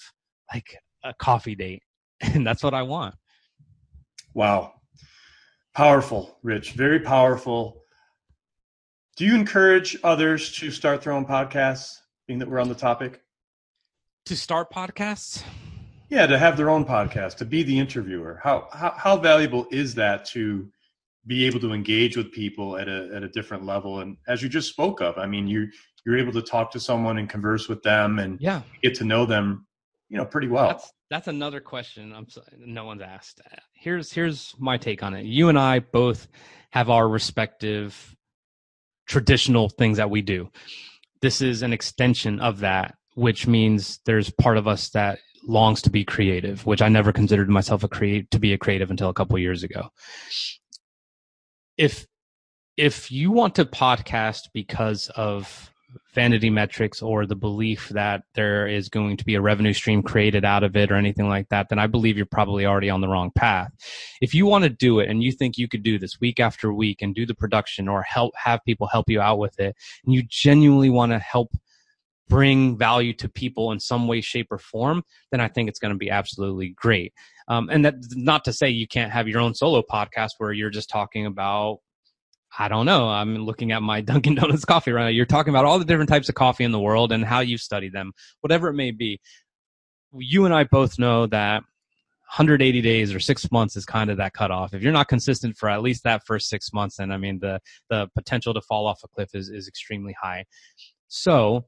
like a coffee date. And that's what I want. Wow. Powerful, Rich. Very powerful. Do you encourage others to start their own podcasts, being that we're on the topic? To start podcasts? Yeah, to have their own podcast, to be the interviewer. How how, how valuable is that to be able to engage with people at a at a different level. And as you just spoke of, I mean, you you're able to talk to someone and converse with them and yeah. get to know them, you know, pretty well. That's, that's another question. I'm sorry, no one's asked. Here's here's my take on it. You and I both have our respective traditional things that we do. This is an extension of that, which means there's part of us that longs to be creative, which I never considered myself a create to be a creative until a couple years ago if if you want to podcast because of vanity metrics or the belief that there is going to be a revenue stream created out of it or anything like that, then I believe you're probably already on the wrong path. If you want to do it and you think you could do this week after week and do the production or help have people help you out with it, and you genuinely want to help bring value to people in some way, shape, or form, then I think it's going to be absolutely great. Um, and that not to say you can't have your own solo podcast where you're just talking about I don't know. I'm looking at my Dunkin' Donuts coffee right now. You're talking about all the different types of coffee in the world and how you study them, whatever it may be. You and I both know that 180 days or six months is kind of that cutoff. If you're not consistent for at least that first six months, then I mean the the potential to fall off a cliff is is extremely high. So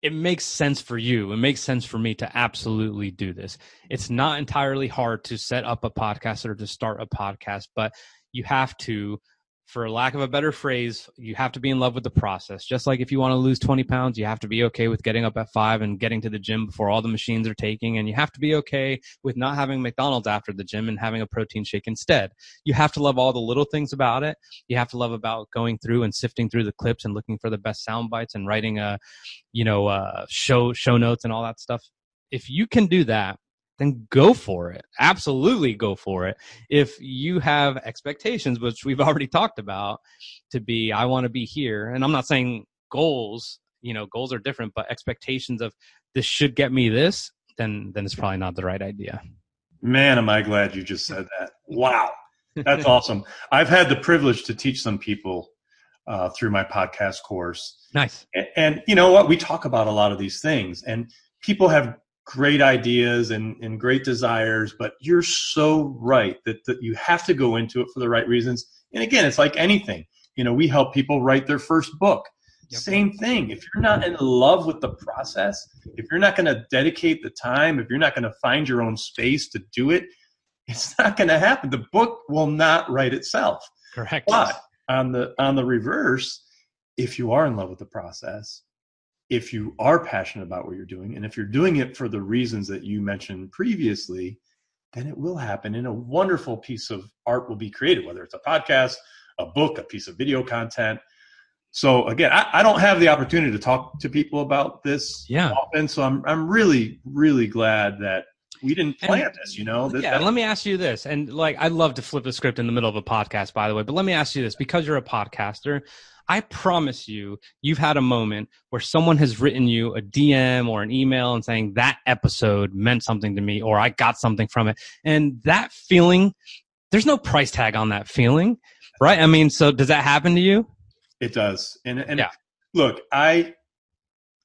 it makes sense for you. It makes sense for me to absolutely do this. It's not entirely hard to set up a podcast or to start a podcast, but you have to for lack of a better phrase, you have to be in love with the process. Just like if you want to lose 20 pounds, you have to be okay with getting up at five and getting to the gym before all the machines are taking. And you have to be okay with not having McDonald's after the gym and having a protein shake instead. You have to love all the little things about it. You have to love about going through and sifting through the clips and looking for the best sound bites and writing a, you know, uh, show, show notes and all that stuff. If you can do that, then go for it. Absolutely go for it. If you have expectations, which we've already talked about, to be, I want to be here, and I'm not saying goals, you know, goals are different, but expectations of this should get me this, then then it's probably not the right idea. Man, am I glad you just said that. Wow. That's awesome. I've had the privilege to teach some people uh, through my podcast course. Nice. And, and you know what? We talk about a lot of these things, and people have great ideas and, and great desires, but you're so right that, that you have to go into it for the right reasons. And again, it's like anything. You know, we help people write their first book. Yep. Same thing. If you're not in love with the process, if you're not going to dedicate the time, if you're not going to find your own space to do it, it's not going to happen. The book will not write itself. Correct. But on the on the reverse, if you are in love with the process, if you are passionate about what you're doing and if you're doing it for the reasons that you mentioned previously then it will happen and a wonderful piece of art will be created whether it's a podcast a book a piece of video content so again I, I don't have the opportunity to talk to people about this yeah often so i'm, I'm really really glad that we didn't plan and, this, you know. That, yeah, that, let me ask you this, and like I love to flip the script in the middle of a podcast, by the way. But let me ask you this, because you're a podcaster, I promise you, you've had a moment where someone has written you a DM or an email and saying that episode meant something to me, or I got something from it, and that feeling, there's no price tag on that feeling, right? I mean, so does that happen to you? It does, and and yeah. look, I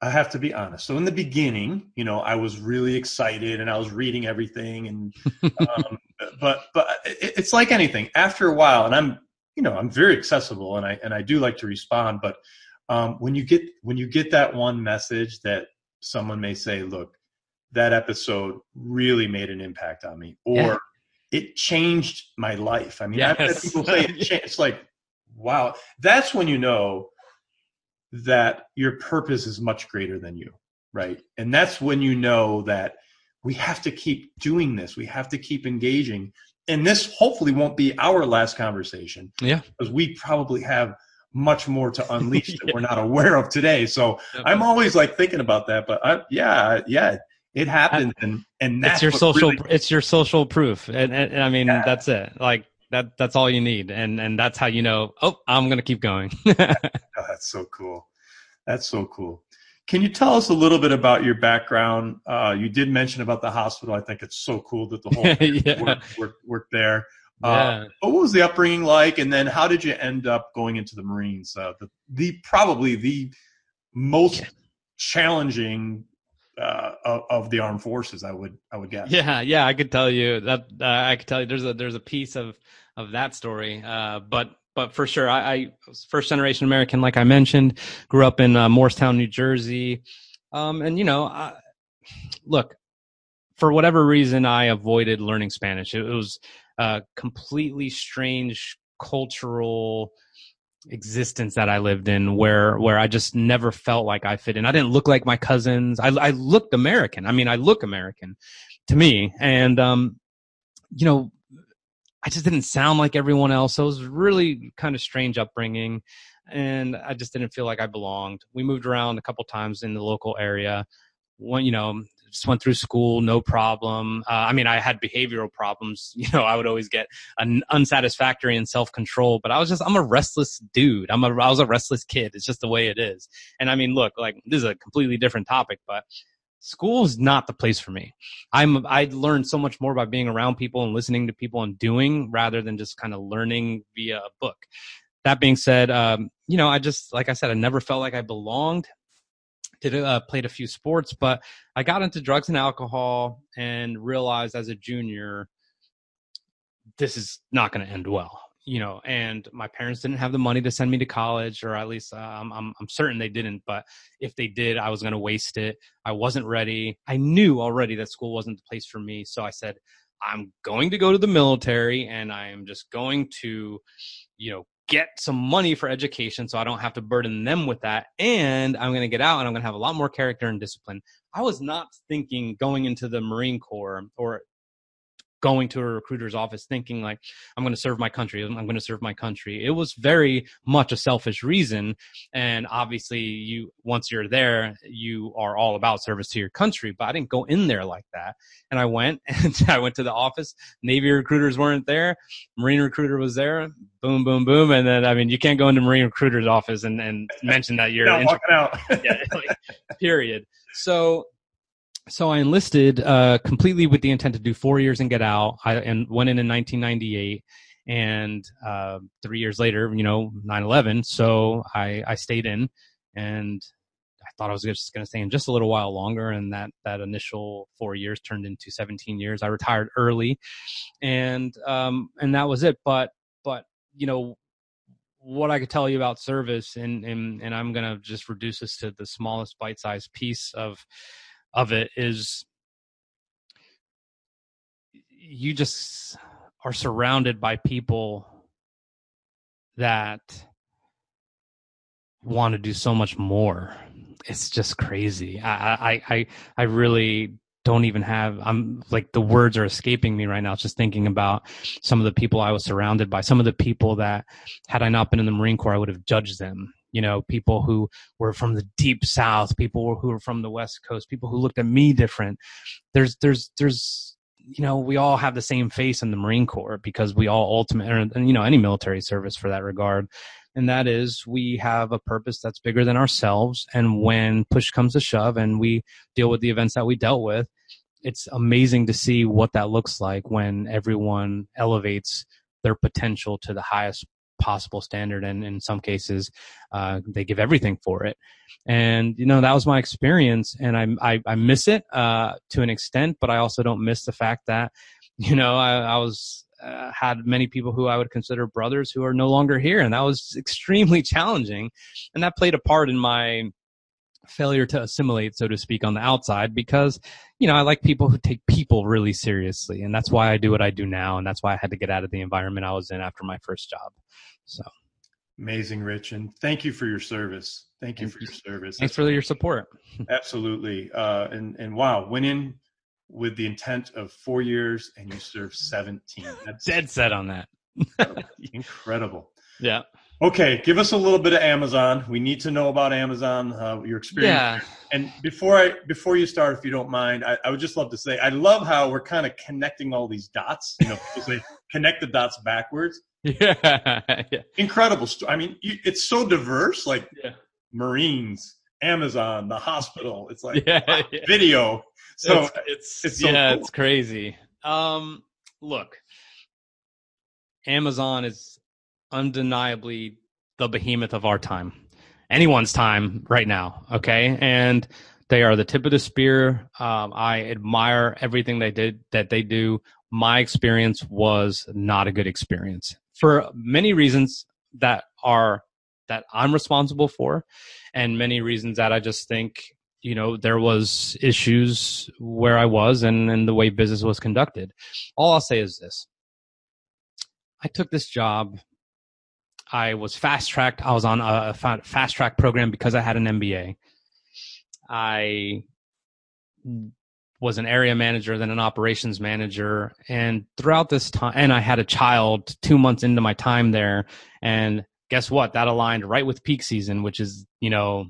I have to be honest. So in the beginning, you know, I was really excited and I was reading everything, and um, but but it's like anything. After a while, and I'm you know I'm very accessible and I and I do like to respond, but um, when you get when you get that one message that someone may say, look, that episode really made an impact on me, or yeah. it changed my life. I mean, yes. I've had people say it it's like, wow, that's when you know that your purpose is much greater than you, right? And that's when you know that we have to keep doing this. We have to keep engaging. And this hopefully won't be our last conversation. Yeah. Because we probably have much more to unleash yeah. that we're not aware of today. So I'm always like thinking about that. But I, yeah, yeah, it happened. And, and that's it's your social, really, it's your social proof. And, and, and I mean, yeah. that's it. Like, that that's all you need and and that's how you know oh i'm gonna keep going oh, that's so cool that's so cool can you tell us a little bit about your background uh, you did mention about the hospital i think it's so cool that the whole yeah. worked, worked, worked, there uh, what was the upbringing like and then how did you end up going into the marines uh, the, the probably the most challenging uh, of, of, the armed forces. I would I would guess. Yeah, yeah, I could tell you that. Uh, I could tell you there's a there's a piece of of that story. Uh, but but for sure, I, I first generation American, like I mentioned, grew up in uh, Morristown, New Jersey, um, and you know, I, look, for whatever reason, I avoided learning Spanish. It, it was a completely strange cultural existence that I lived in where where I just never felt like I fit in. I didn't look like my cousins. I I looked American. I mean, I look American to me and um you know I just didn't sound like everyone else. So it was really kind of strange upbringing. And I just didn't feel like I belonged. We moved around a couple times in the local area. One, you know, just went through school, no problem. Uh, I mean, I had behavioral problems. You know, I would always get an unsatisfactory and self control, but I was just, I'm a restless dude. I'm a, I was a restless kid. It's just the way it is. And I mean, look, like this is a completely different topic, but school is not the place for me. I'm I learned so much more by being around people and listening to people and doing rather than just kind of learning via a book. That being said, um, you know, I just like I said, I never felt like I belonged. Did uh, played a few sports, but I got into drugs and alcohol and realized as a junior, this is not going to end well you know, and my parents didn't have the money to send me to college, or at least I'm, I'm, I'm certain they didn't. But if they did, I was going to waste it. I wasn't ready. I knew already that school wasn't the place for me. So I said, I'm going to go to the military, and I am just going to, you know, get some money for education so I don't have to burden them with that. And I'm going to get out and I'm going to have a lot more character and discipline. I was not thinking going into the Marine Corps or going to a recruiter's office thinking like i'm going to serve my country. I'm going to serve my country. It was very much a selfish reason. And obviously you once you're there you are all about service to your country. But i didn't go in there like that. And i went and i went to the office. Navy recruiters weren't there. Marine recruiter was there. Boom boom boom. And then i mean you can't go into marine recruiter's office and, and mention that you're no, out. yeah, like, period. So so I enlisted uh, completely with the intent to do four years and get out. I and went in in 1998, and uh, three years later, you know, 9/11. So I I stayed in, and I thought I was just going to stay in just a little while longer, and that that initial four years turned into 17 years. I retired early, and um and that was it. But but you know what I could tell you about service, and and and I'm going to just reduce this to the smallest bite-sized piece of of it is you just are surrounded by people that want to do so much more. It's just crazy. I, I, I, I really don't even have i'm like the words are escaping me right now just thinking about some of the people i was surrounded by some of the people that had i not been in the marine corps i would have judged them you know, people who were from the deep south, people who were from the west coast, people who looked at me different. There's, there's, there's, you know, we all have the same face in the Marine Corps because we all ultimately, and you know, any military service for that regard. And that is we have a purpose that's bigger than ourselves. And when push comes to shove and we deal with the events that we dealt with, it's amazing to see what that looks like when everyone elevates their potential to the highest possible standard and in some cases uh, they give everything for it and you know that was my experience and i i, I miss it uh, to an extent but i also don't miss the fact that you know i, I was uh, had many people who i would consider brothers who are no longer here and that was extremely challenging and that played a part in my failure to assimilate, so to speak, on the outside because, you know, I like people who take people really seriously. And that's why I do what I do now. And that's why I had to get out of the environment I was in after my first job. So amazing, Rich. And thank you for your service. Thank you for your service. Thanks for your support. Absolutely. Uh, and, and wow, went in with the intent of four years and you served 17. That's dead set on that. incredible. Yeah. Okay, give us a little bit of Amazon. We need to know about Amazon, uh, your experience. Yeah. And before I before you start, if you don't mind, I, I would just love to say I love how we're kind of connecting all these dots. You know, say connect the dots backwards. Yeah. yeah. Incredible. I mean, it's so diverse. Like yeah. Marines, Amazon, the hospital. It's like yeah, yeah. video. So it's, it's, it's so yeah, cool. it's crazy. Um, look, Amazon is undeniably the behemoth of our time, anyone's time right now. Okay, and they are the tip of the spear. Um, I admire everything they did that they do. My experience was not a good experience for many reasons that are that I'm responsible for, and many reasons that I just think you know there was issues where I was and and the way business was conducted. All I'll say is this: I took this job I was fast tracked. I was on a fast track program because I had an MBA. I was an area manager, then an operations manager. And throughout this time, and I had a child two months into my time there. And guess what? That aligned right with peak season, which is, you know,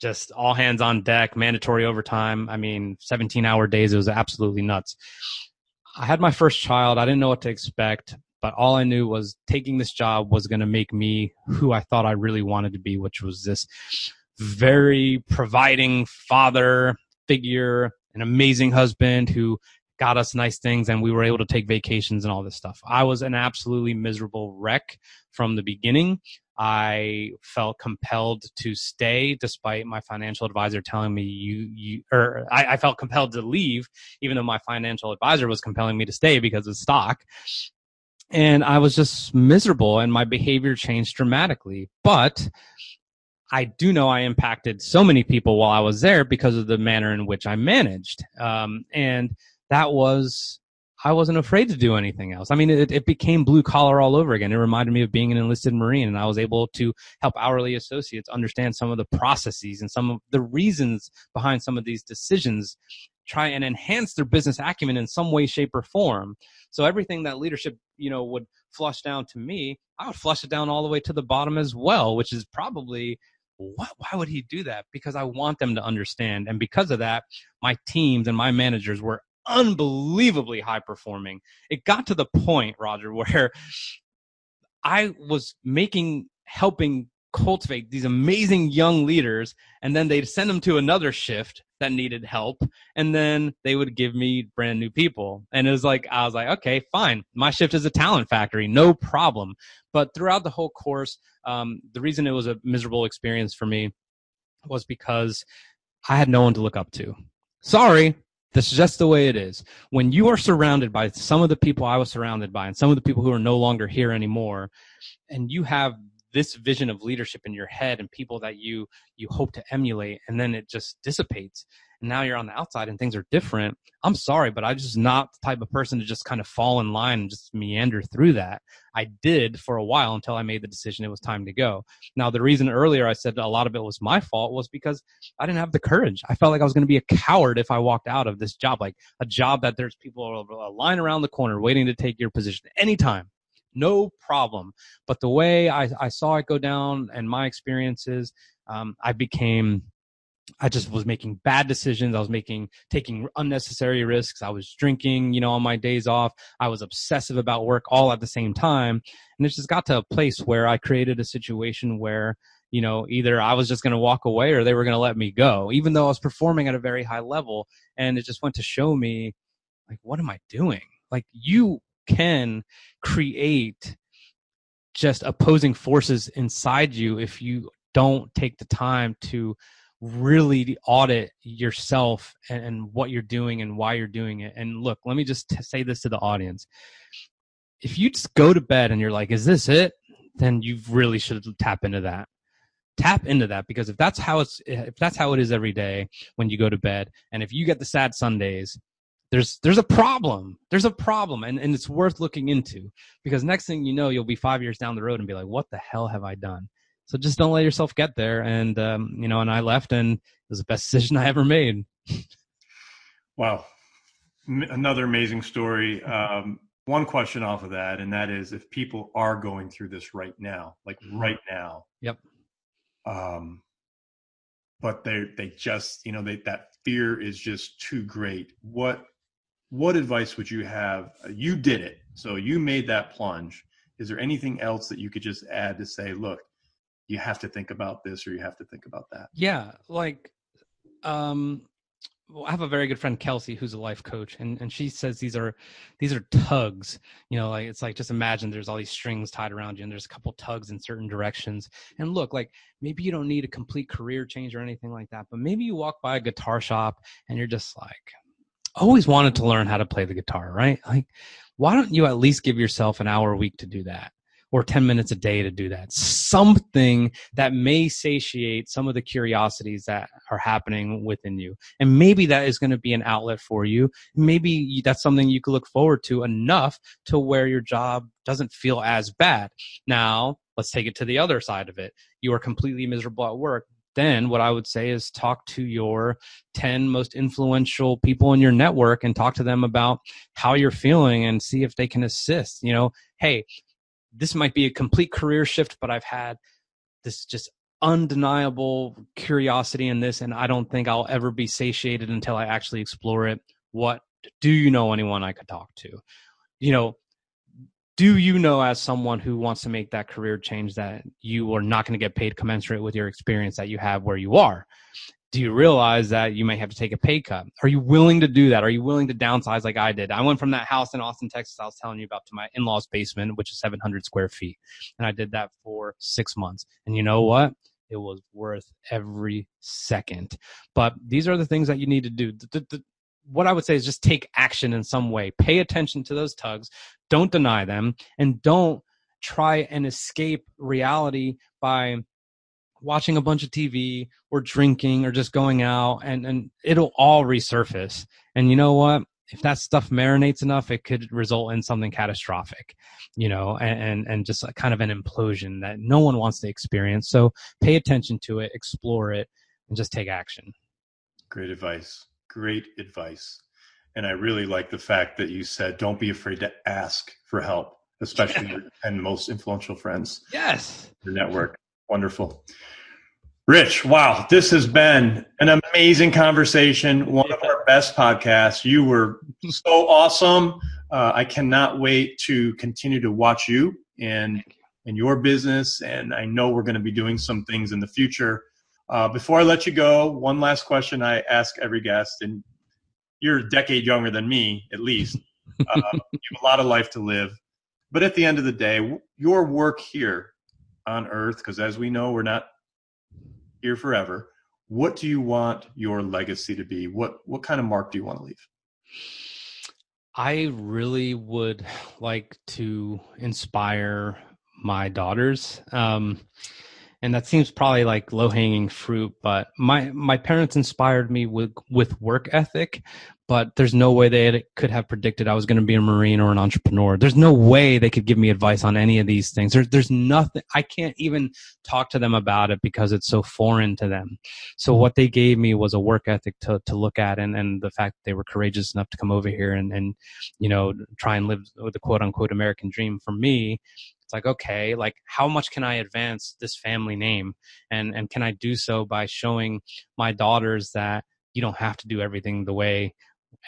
just all hands on deck, mandatory overtime. I mean, 17 hour days. It was absolutely nuts. I had my first child. I didn't know what to expect but all I knew was taking this job was going to make me who I thought I really wanted to be, which was this very providing father figure, an amazing husband who got us nice things and we were able to take vacations and all this stuff. I was an absolutely miserable wreck from the beginning. I felt compelled to stay despite my financial advisor telling me you, you, or I, I felt compelled to leave even though my financial advisor was compelling me to stay because of stock and I was just miserable and my behavior changed dramatically. But I do know I impacted so many people while I was there because of the manner in which I managed. Um, and that was, I wasn't afraid to do anything else. I mean, it, it became blue collar all over again. It reminded me of being an enlisted Marine and I was able to help hourly associates understand some of the processes and some of the reasons behind some of these decisions try and enhance their business acumen in some way, shape, or form. So everything that leadership, you know, would flush down to me, I would flush it down all the way to the bottom as well, which is probably what, why would he do that? Because I want them to understand. And because of that, my teams and my managers were unbelievably high performing. It got to the point, Roger, where I was making, helping cultivate these amazing young leaders and then they'd send them to another shift that needed help and then they would give me brand new people. And it was like i was like okay fine. My shift is a talent factory no problem. But throughout the whole course um, the reason it was a miserable experience for me was because i had no one to look up to. Sorry this is just the way it is. When you are surrounded by some of the people I was surrounded by and some of the people who are no longer here anymore, and you have this vision of leadership in your head and people that you you hope to emulate and then it just dissipates. And now you're on the outside and things are different. I'm sorry but i'm just not the type of person to just kind of fall in line and just meander through that. I did for a while until i made the decision it was time to go. Now the reason earlier i said a lot of it was my fault was because i didn't have the courage. I felt like i was going to be a coward if i walked out of this job like a job that there's people a uh, line around the corner waiting to take your position anytime no problem. But the way I, I saw it go down and my experiences, um, I became I just was making bad decisions. I was making taking unnecessary risks. I was drinking, you know, on my days off. I was obsessive about work all at the same time. And it just got to a place where I created a situation where, you know, either I was just going to walk away or they were going to let me go, even though I was performing at a very high level. And it just went to show me, like, what am I doing? Like, you can create just opposing forces inside you if you don't take the time to really audit yourself and, and, what you're doing and why you're doing it. And look, let me just t- say this to the audience. If you just go to bed and you're like, is this it? Then you really should tap into that. Tap into that because if that's how it's if that's how it is every day when you go to bed, and if you get the sad Sundays, there's there's a problem. There's a problem, and, and it's worth looking into because next thing you know, you'll be five years down the road and be like, what the hell have I done? So just don't let yourself get there. And um, you know, and I left, and it was the best decision I ever made. wow, another amazing story. Um, one question off of that, and that is, if people are going through this right now, like mm-hmm. right now, yep. Um, but they they just you know they that fear is just too great. What what advice would you have? You did it, so you made that plunge. Is there anything else that you could just add to say, look, you have to think about this or you have to think about that yeah like um well, I have a very good friend Kelsey who's a life coach and, and she says these are these are tugs. You know, like it's like just imagine there's all these strings tied around you and there's a couple tugs in certain directions. And look, like maybe you don't need a complete career change or anything like that, but maybe you walk by a guitar shop and you're just like always wanted to learn how to play the guitar, right? Like why don't you at least give yourself an hour a week to do that? or 10 minutes a day to do that. Something that may satiate some of the curiosities that are happening within you. And maybe that is going to be an outlet for you. Maybe that's something you could look forward to enough to where your job doesn't feel as bad. Now, let's take it to the other side of it. You are completely miserable at work then what I would say is talk to your 10 most influential people in your network and talk to them about how you're feeling and see if they can assist. You know, hey, this might be a complete career shift, but I've had this just undeniable curiosity in this, and I don't think I'll ever be satiated until I actually explore it. What do you know anyone I could talk to? You know, do you know as someone who wants to make that career change that you are not going to get paid commensurate with your experience that you have where you are? do you realize that you may have to take a pay cut? Are you willing to do that? Are you willing to downsize like I did? I went from that house in Austin, Texas, I was telling you about to my in-laws basement, which is 700 square feet. And I did that for six months. And you know what? It was worth every second. But these are the things that you need to do. The, the, what I would say is just take action in some way. Pay attention to those tugs. Don't deny them and don't try and escape reality by watching a bunch of TV or drinking or just going out and, and it'll all resurface. And you know what? If that stuff marinates enough, it could result in something catastrophic, you know, and, and, and just kind of an implosion that no one wants to experience. So pay attention to it, explore it, and just take action. Great advice. Great advice. And I really like the fact that you said, don't be afraid to ask for help, especially your 10 most influential friends. Yes. Your network. Wonderful. Rich, wow, this has been an amazing conversation. One of our best podcasts. You were so awesome. Uh, I cannot wait to continue to watch you and and your business. And I know we're going to be doing some things in the future. Uh, before I let you go, one last question I ask every guest, and you're a decade younger than me, at least. Uh, you have a lot of life to live. But at the end of the day, your work here on earth, because as we know, we're not here forever. What do you want your legacy to be? What what kind of mark do you want to leave? I really would like to inspire my daughters. Um, and that seems probably like low hanging fruit but my my parents inspired me with with work ethic but there's no way they could have predicted I was going to be a marine or an entrepreneur. There's no way they could give me advice on any of these things. There's there's nothing I can't even talk to them about it because it's so foreign to them. So what they gave me was a work ethic to to look at and and the fact that they were courageous enough to come over here and and you know try and live the quote unquote American dream for me it's like okay like how much can i advance this family name? And and can i do so by showing my daughters that you don't have to do everything the way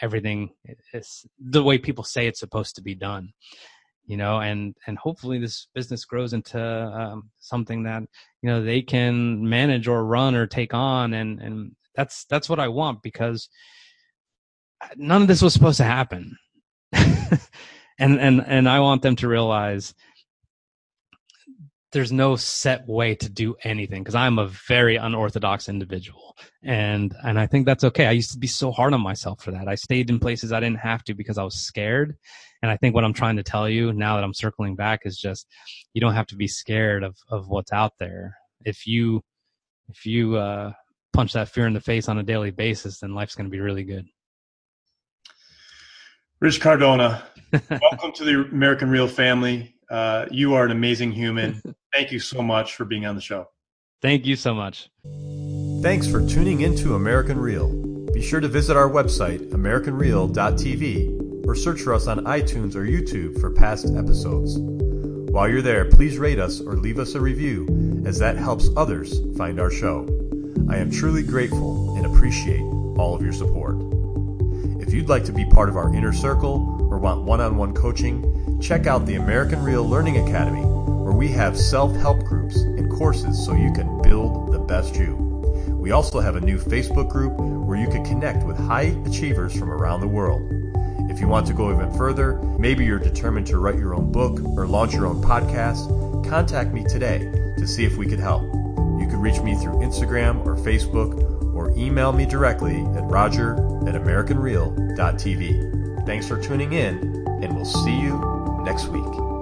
everything is the way people say it's supposed to be done. You know and and hopefully this business grows into um, something that you know they can manage or run or take on and and that's that's what i want because none of this was supposed to happen. And and and i want them to realize there's no set way to do anything because I'm a very unorthodox individual. And and I think that's okay. I used to be so hard on myself for that. I stayed in places I didn't have to because I was scared. And I think what I'm trying to tell you now that I'm circling back is just you don't have to be scared of of what's out there. If you if you uh punch that fear in the face on a daily basis, then life's going to be really good. Rich Cardona, welcome to the American Real family. Uh, you are an amazing human. Thank you so much for being on the show. Thank you so much. Thanks for tuning into American Real. Be sure to visit our website, AmericanReal.tv, or search for us on iTunes or YouTube for past episodes. While you're there, please rate us or leave us a review, as that helps others find our show. I am truly grateful and appreciate all of your support. If you'd like to be part of our inner circle or want one on one coaching, check out the American Real Learning Academy, where we have self help groups and courses so you can build the best you. We also have a new Facebook group where you can connect with high achievers from around the world. If you want to go even further, maybe you're determined to write your own book or launch your own podcast, contact me today to see if we could help. You can reach me through Instagram or Facebook or email me directly at roger at americanreal.tv. Thanks for tuning in, and we'll see you next week.